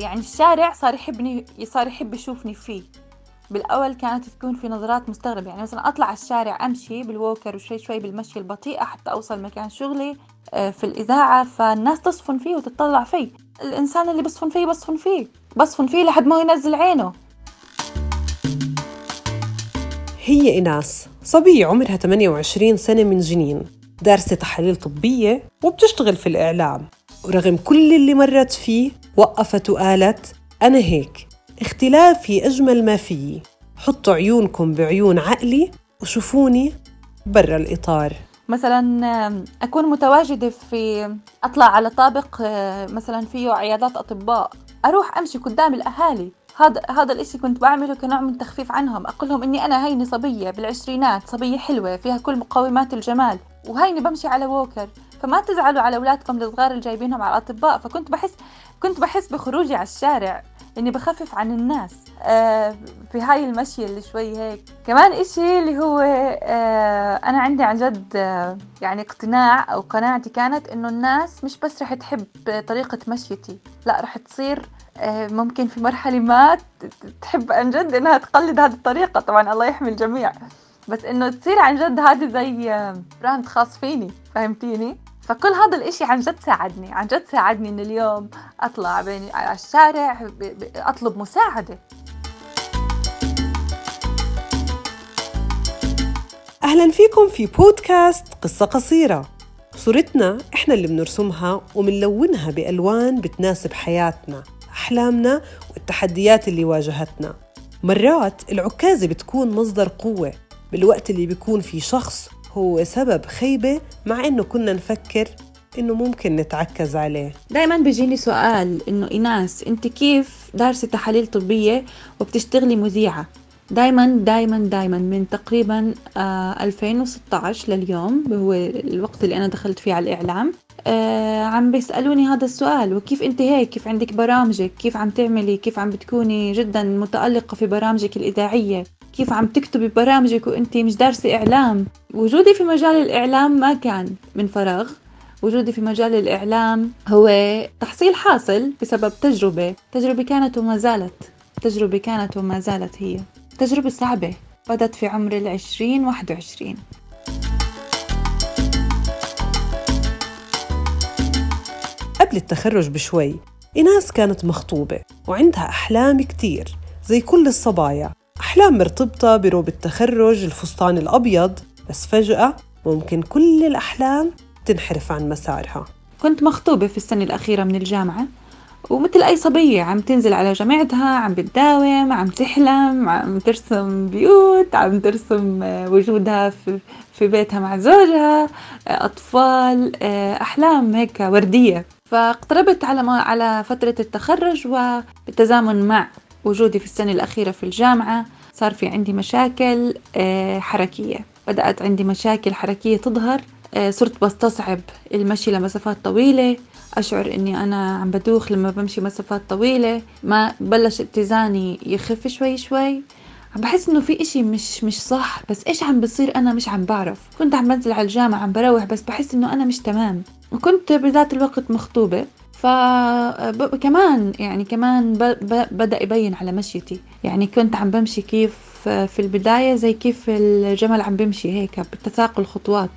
يعني الشارع صار يحبني صار يحب يشوفني فيه. بالأول كانت تكون في نظرات مستغربة يعني مثلا أطلع على الشارع أمشي بالووكر وشوي شوي بالمشي البطيئة حتى أوصل مكان شغلي آه، في الإذاعة فالناس تصفن فيه وتطلع فيه. الإنسان اللي بصفن فيه بصفن فيه بصفن فيه لحد ما ينزل عينه. هي إناس صبية عمرها 28 سنة من جنين دارسة تحاليل طبية وبتشتغل في الإعلام. ورغم كل اللي مرت فيه وقفت وقالت أنا هيك اختلافي أجمل ما فيي حطوا عيونكم بعيون عقلي وشوفوني برا الإطار. مثلا أكون متواجدة في أطلع على طابق مثلا فيه عيادات أطباء أروح أمشي قدام الأهالي. هذا هذا الإشي كنت بعمله كنوع من تخفيف عنهم. أقول لهم إني أنا هيني صبية بالعشرينات صبية حلوة فيها كل مقومات الجمال وهيني بمشي على ووكر. فما تزعلوا على أولادكم الصغار اللي جايبينهم على الأطباء. فكنت بحس كنت بحس بخروجي على الشارع إني بخفف عن الناس آه في هاي المشي اللي شوي هيك. كمان إشي اللي هو آه أنا عندي عن جد آه يعني اقتناع أو قناعتي كانت إنه الناس مش بس رح تحب طريقة مشيتي لا رح تصير ممكن في مرحلة ما تحب عن جد إنها تقلد هذه الطريقة. طبعا الله يحمي الجميع. بس إنه تصير عن جد هذه زي براند خاص فيني فهمتيني؟ فكل هذا الإشي عن جد ساعدني عن جد ساعدني ان اليوم أطلع بين على الشارع أطلب مساعدة. أهلا فيكم في بودكاست قصة قصيرة. صورتنا إحنا اللي بنرسمها ومنلونها بألوان بتناسب حياتنا أحلامنا والتحديات اللي واجهتنا. مرات العكازة بتكون مصدر قوة بالوقت اللي بيكون في شخص هو سبب خيبة مع إنه كنا نفكر إنه ممكن نتعكز عليه. دايما بيجيني سؤال إنه إيناس أنت كيف دارسة تحاليل طبية وبتشتغلي مذيعة؟ دايما دايما دايما من تقريبا آه 2016 لليوم هو الوقت اللي أنا دخلت فيه على الإعلام. آه عم بيسألوني هذا السؤال وكيف أنت هيك؟ كيف عندك برامجك؟ كيف عم تعملي؟ كيف عم بتكوني جدا متألقة في برامجك الإذاعية؟ كيف عم تكتبي برامجك وانت مش دارسة إعلام؟ وجودي في مجال الإعلام ما كان من فراغ. وجودي في مجال الإعلام هو تحصيل حاصل بسبب تجربة. تجربة كانت وما زالت. تجربة كانت وما زالت هي. تجربة صعبة. بدت في عمر العشرين واحد وعشرين. قبل التخرج بشوي إناس كانت مخطوبة وعندها أحلام كتير زي كل الصبايا. أحلام مرتبطة بروب التخرج الفستان الأبيض بس فجأة ممكن كل الأحلام تنحرف عن مسارها. كنت مخطوبة في السنة الأخيرة من الجامعة ومثل أي صبية عم تنزل على جامعتها عم بتداوم عم تحلم عم ترسم بيوت عم ترسم آه، وجودها في, في بيتها مع زوجها آه، أطفال آه، أحلام هيك وردية. فاقتربت على على فترة التخرج وبالتزامن مع وجودي في السنة الأخيرة في الجامعة صار في عندي مشاكل حركية. بدأت عندي مشاكل حركية تظهر صرت بستصعب المشي لمسافات طويلة. أشعر إني أنا عم بدوخ لما بمشي مسافات طويلة. ما بلش اتزاني يخف شوي شوي. عم بحس إنه في إشي مش مش صح بس إيش عم بصير أنا مش عم بعرف. كنت عم بنزل على الجامعة عم بروح بس بحس إنه أنا مش تمام. وكنت بذات الوقت مخطوبة. فكمان يعني كمان بدأ يبين على مشيتي. يعني كنت عم بمشي كيف في البداية زي كيف الجمل عم بمشي هيك بتساقل خطوات.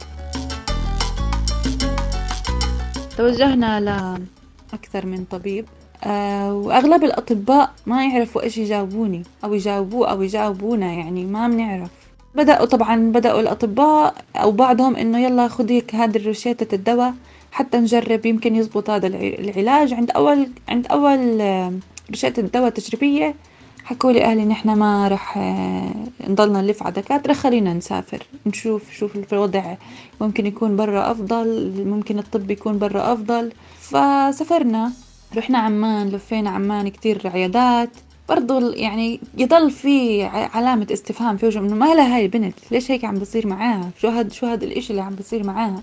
توجهنا لأكثر من طبيب. أه وأغلب الأطباء ما يعرفوا إيش يجاوبوني أو يجاوبوه أو يجاوبونا يعني ما بنعرف بدأوا طبعا بدأوا الأطباء أو بعضهم إنه يلا خذي هذه الروشتة الدواء. حتى نجرب يمكن يزبط هذا العلاج. عند أول عند أول روشتة الدواء تجريبية حكوا لي أهلي نحن ما رح آه، نضلنا نلف على دكاترة خلينا نسافر. نشوف شوف الوضع ممكن يكون برا أفضل ممكن الطب يكون برا أفضل. فسافرنا. رحنا عمان لفينا عمان كتير عيادات برضو يعني يضل في علامة استفهام في وجهه إنه ما لها هاي البنت ليش هيك عم بصير معاها؟ شو هاد شو هاد الإشي اللي عم بصير معاها؟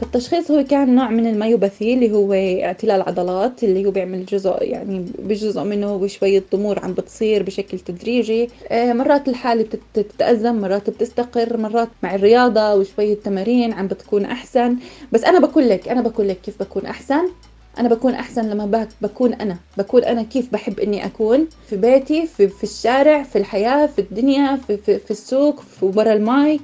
فالتشخيص هو كان نوع من الميوباثي اللي هو اعتلال عضلات اللي هو بيعمل جزء يعني بجزء منه شوية ضمور عم بتصير بشكل تدريجي. آه، مرات الحالة بتتأزم مرات بتستقر مرات مع الرياضة وشوية تمارين عم بتكون أحسن. بس أنا بقول لك أنا بقول لك كيف بكون أحسن. أنا بكون أحسن لما بكون أنا. بكون أنا كيف بحب إني أكون في بيتي في, في الشارع في الحياة في الدنيا في, في, في السوق في برا المايك.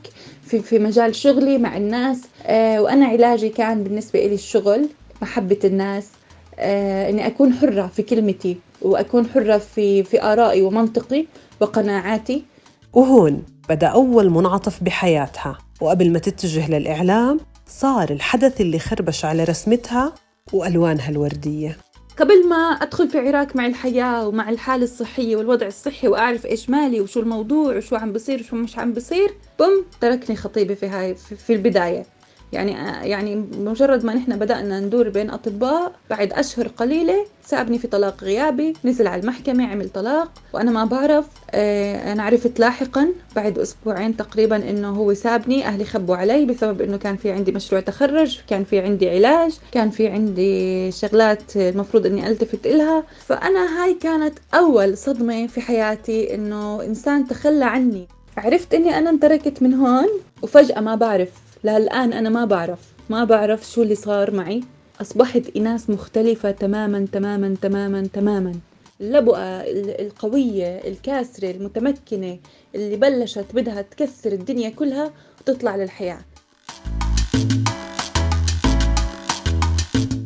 في, في مجال شغلي مع الناس. آه وأنا علاجي كان بالنسبة لي الشغل محبة الناس آه إني أكون حرة في كلمتي وأكون حرة في في آرائي ومنطقي وقناعاتي. وهون بدأ أول منعطف بحياتها وقبل ما تتجه للإعلام صار الحدث اللي خربش على رسمتها وألوانها الوردية. قبل ما أدخل في عراك مع الحياة ومع الحالة الصحية والوضع الصحي وأعرف إيش مالي وشو الموضوع وشو عم بصير وشو مش عم بصير بوم تركني خطيبي في هاي في البداية. يعني يعني مجرد ما نحن بدأنا ندور بين أطباء بعد أشهر قليلة سابني في طلاق غيابي نزل على المحكمة عمل طلاق وأنا ما بعرف آه أنا عرفت لاحقا بعد أسبوعين تقريبا إنه هو سابني أهلي خبوا علي بسبب إنه كان في عندي مشروع تخرج كان في عندي علاج كان في عندي شغلات المفروض إني ألتفت إلها. فأنا هاي كانت أول صدمة في حياتي إنه إنسان تخلى عني. عرفت إني أنا انتركت من هون وفجأة ما بعرف. لهالآن أنا ما بعرف. ما بعرف شو اللي صار معي. أصبحت إناث مختلفة تماما تماما تماما تماما. اللبؤة القوية الكاسرة المتمكنة اللي بلشت بدها تكسر الدنيا كلها وتطلع للحياة.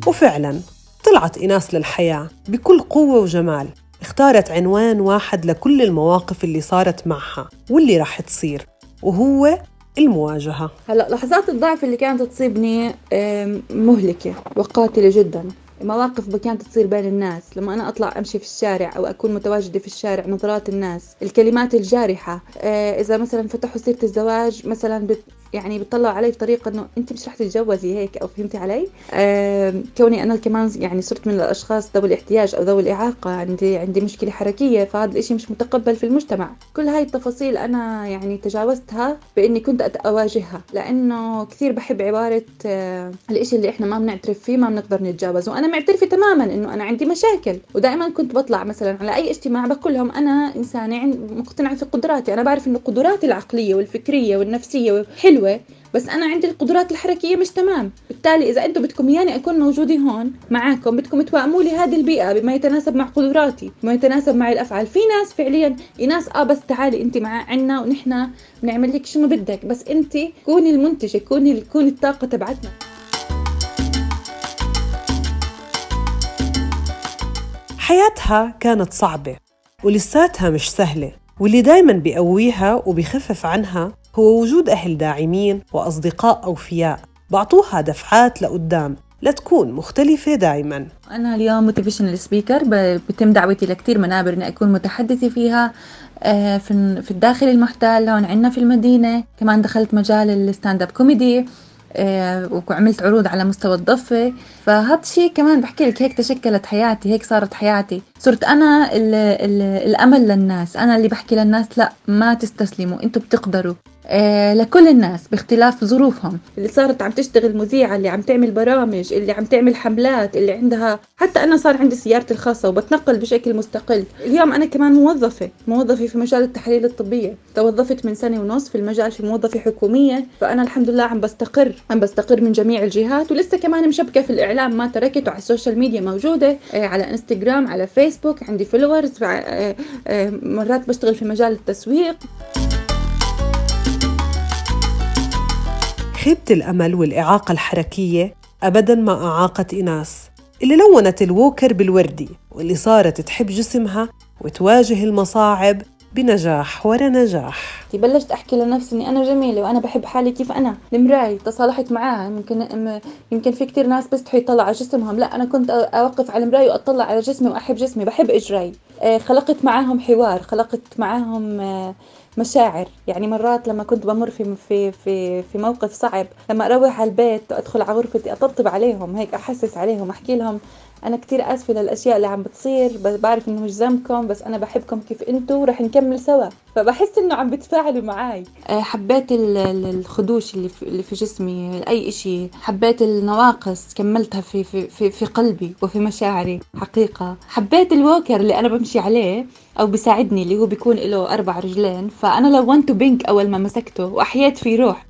وفعلا طلعت إناس للحياة بكل قوة وجمال. اختارت عنوان واحد لكل المواقف اللي صارت معها واللي راح تصير وهو المواجهة. هلا لحظات الضعف اللي كانت تصيبني مهلكة وقاتلة جدا. مواقف كانت تصير بين الناس. لما أنا أطلع أمشي في الشارع أو أكون متواجدة في الشارع نظرات الناس الكلمات الجارحة آه، إذا مثلا فتحوا سيرة الزواج مثلا يعني بتطلعوا علي بطريقة إنه أنت مش رح تتجوزي هيك أو فهمتي علي؟ آه كوني أنا كمان يعني صرت من الأشخاص ذوي الاحتياج أو ذوي الإعاقة عندي عندي مشكلة حركية فهذا الإشي مش متقبل في المجتمع. كل هاي التفاصيل أنا يعني تجاوزتها بإني كنت أواجهها لأنه كثير بحب عبارة آه الإشي اللي إحنا ما بنعترف فيه ما بنقدر نتجاوزه. وأنا معترفة تماما إنه أنا عندي مشاكل ودائما كنت بطلع مثلا على أي اجتماع بقول لهم أنا إنسانة مقتنعة في قدراتي. أنا بعرف إنه قدراتي العقلية والفكرية والنفسية حلوة حلوة بس أنا عندي القدرات الحركية مش تمام. بالتالي إذا أنتم بدكم اياني أكون موجوده هون معاكم بدكم توائموا لي هذه البيئة بما يتناسب مع قدراتي بما يتناسب مع الأفعال. في ناس فعليا ناس آه بس تعالي انت مع عنا ونحن بنعمل لك شنو بدك. بس انت كوني المنتجة كوني كوني الطاقة تبعتنا. حياتها كانت صعبة ولساتها مش سهلة واللي دايما بيقويها وبيخفف عنها هو وجود أهل داعمين وأصدقاء أوفياء. بعطوها دفعات لقدام لتكون مختلفة دائما أنا اليوم motivational speaker بتم دعوتي لكثير منابر إني أكون متحدثة فيها آه، في الداخل المحتل هون عندنا في المدينة. كمان دخلت مجال ال stand-up comedy وعملت عروض على مستوى الضفة. فهذا الشيء كمان بحكي لك هيك تشكلت حياتي هيك صارت حياتي. صرت أنا ال ال الأمل للناس. أنا اللي بحكي للناس لا ما تستسلموا أنتوا بتقدروا. لكل الناس باختلاف ظروفهم. اللي صارت عم تشتغل مذيعة اللي عم تعمل برامج اللي عم تعمل حملات اللي عندها حتى أنا صار عندي سيارتي الخاصة وبتنقل بشكل مستقل. اليوم أنا كمان موظفة موظفة في مجال التحاليل الطبية. توظفت من سنة ونص في المجال في موظفة حكومية. فأنا الحمد لله عم بستقر عم بستقر من جميع الجهات. ولسه كمان مشبكة في الإعلام ما تركت وعلى ال social media موجودة آه على إنستغرام على فيسبوك عندي followers آه آه مرات بشتغل في مجال التسويق. خيبة الأمل والإعاقة الحركية أبدا ما أعاقت إناس اللي لونت الووكر بالوردي واللي صارت تحب جسمها وتواجه المصاعب بنجاح ورا نجاح. بلشت أحكي لنفسي إني أنا جميلة وأنا بحب حالي كيف أنا. المرايه تصالحت معاها يمكن يمكن في كتير ناس بيستحوا يطلعوا على جسمهم. لا أنا كنت أوقف على المرايه وأطلع على جسمي وأحب جسمي بحب إجري. آه، خلقت معاهم حوار خلقت معاهم آه، مشاعر. يعني مرات لما كنت بمر في في في في موقف صعب لما أروح على البيت وأدخل على غرفتي أطبطب عليهم هيك أحسس عليهم أحكي لهم أنا كتير آسفة للأشياء اللي عم بتصير بس بعرف إنه مش ذنبكم بس أنا بحبكم كيف أنتم ورح نكمل سوا. فبحس إنه عم بتفاعلوا معي آه، حبيت الخدوش اللي في, جسمي اي إشي. حبيت النواقص كملتها في, في, في, في قلبي وفي مشاعري. حقيقة. حبيت الووكر اللي أنا بمشي عليه أو بيساعدني اللي هو بيكون له أربع رجلين. فأنا لونته بينك أول ما مسكته وأحييت فيه روح.